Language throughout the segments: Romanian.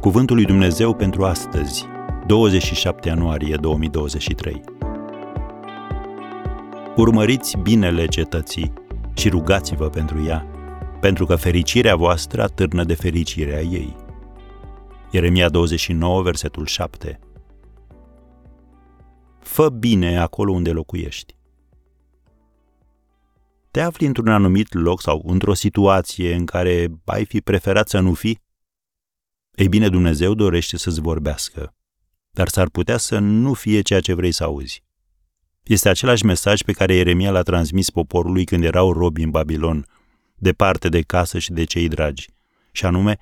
Cuvântul lui Dumnezeu pentru astăzi, 27 ianuarie 2023. Urmăriți binele cetății și rugați-vă pentru ea, pentru că fericirea voastră atârnă de fericirea ei. Ieremia 29, versetul 7. Fă bine acolo unde locuiești. Te afli într-un anumit loc sau într-o situație în care ai fi preferat să nu fii? Ei bine, Dumnezeu dorește să-ți vorbească, dar s-ar putea să nu fie ceea ce vrei să auzi. Este același mesaj pe care Ieremia l-a transmis poporului când erau robi în Babilon, departe de casă și de cei dragi, și anume,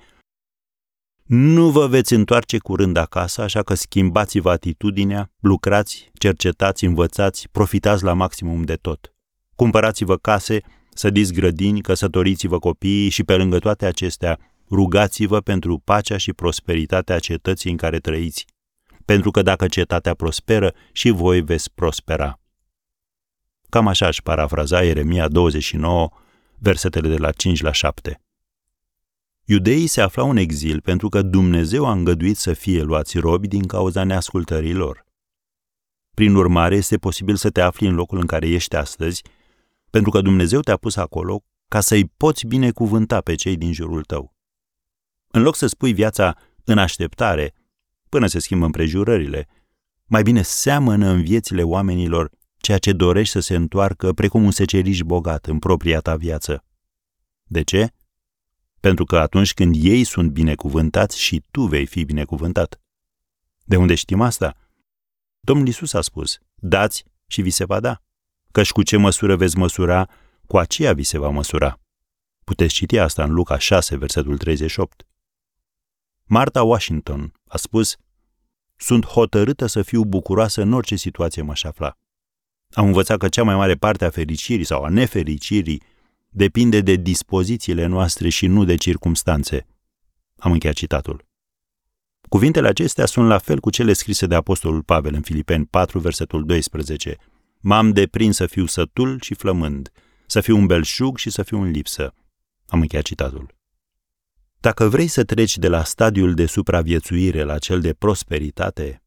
nu vă veți întoarce curând acasă, așa că schimbați-vă atitudinea, lucrați, cercetați, învățați, profitați la maximum de tot. Cumpărați-vă case, sădiți grădini, căsătoriți-vă copiii și pe lângă toate acestea, rugați-vă pentru pacea și prosperitatea cetății în care trăiți, pentru că dacă cetatea prosperă, și voi veți prospera. Cam așa își parafraza Ieremia 29, versetele de la 5 la 7. Iudeii se aflau în exil pentru că Dumnezeu a îngăduit să fie luați robi din cauza neascultării lor. Prin urmare, este posibil să te afli în locul în care ești astăzi, pentru că Dumnezeu te-a pus acolo ca să-i poți binecuvânta pe cei din jurul tău. În loc să spui viața în așteptare, până se schimbă împrejurările, mai bine seamănă în viețile oamenilor ceea ce dorești să se întoarcă precum un seceriș bogat în propria ta viață. De ce? Pentru că atunci când ei sunt binecuvântați și tu vei fi binecuvântat. De unde știm asta? Domnul Isus a spus, dați și vi se va da. Căci cu ce măsură veți măsura, cu aceea vi se va măsura. Puteți citi asta în Luca 6, versetul 38. Martha Washington a spus, Sunt hotărâtă să fiu bucuroasă în orice situație m-aș afla. Am învățat că cea mai mare parte a fericirii sau a nefericirii depinde de dispozițiile noastre și nu de circumstanțe. Am încheiat citatul. Cuvintele acestea sunt la fel cu cele scrise de Apostolul Pavel în Filipeni 4, versetul 12. M-am deprins să fiu sătul și flămând, să fiu un belșug și să fiu în lipsă. Am încheiat citatul. Dacă vrei să treci de la stadiul de supraviețuire la cel de prosperitate,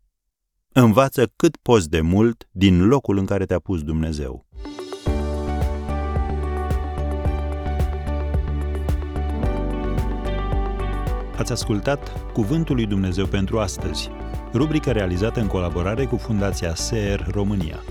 învață cât poți de mult din locul în care te-a pus Dumnezeu. Ați ascultat Cuvântul lui Dumnezeu pentru astăzi, rubrica realizată în colaborare cu Fundația SER România.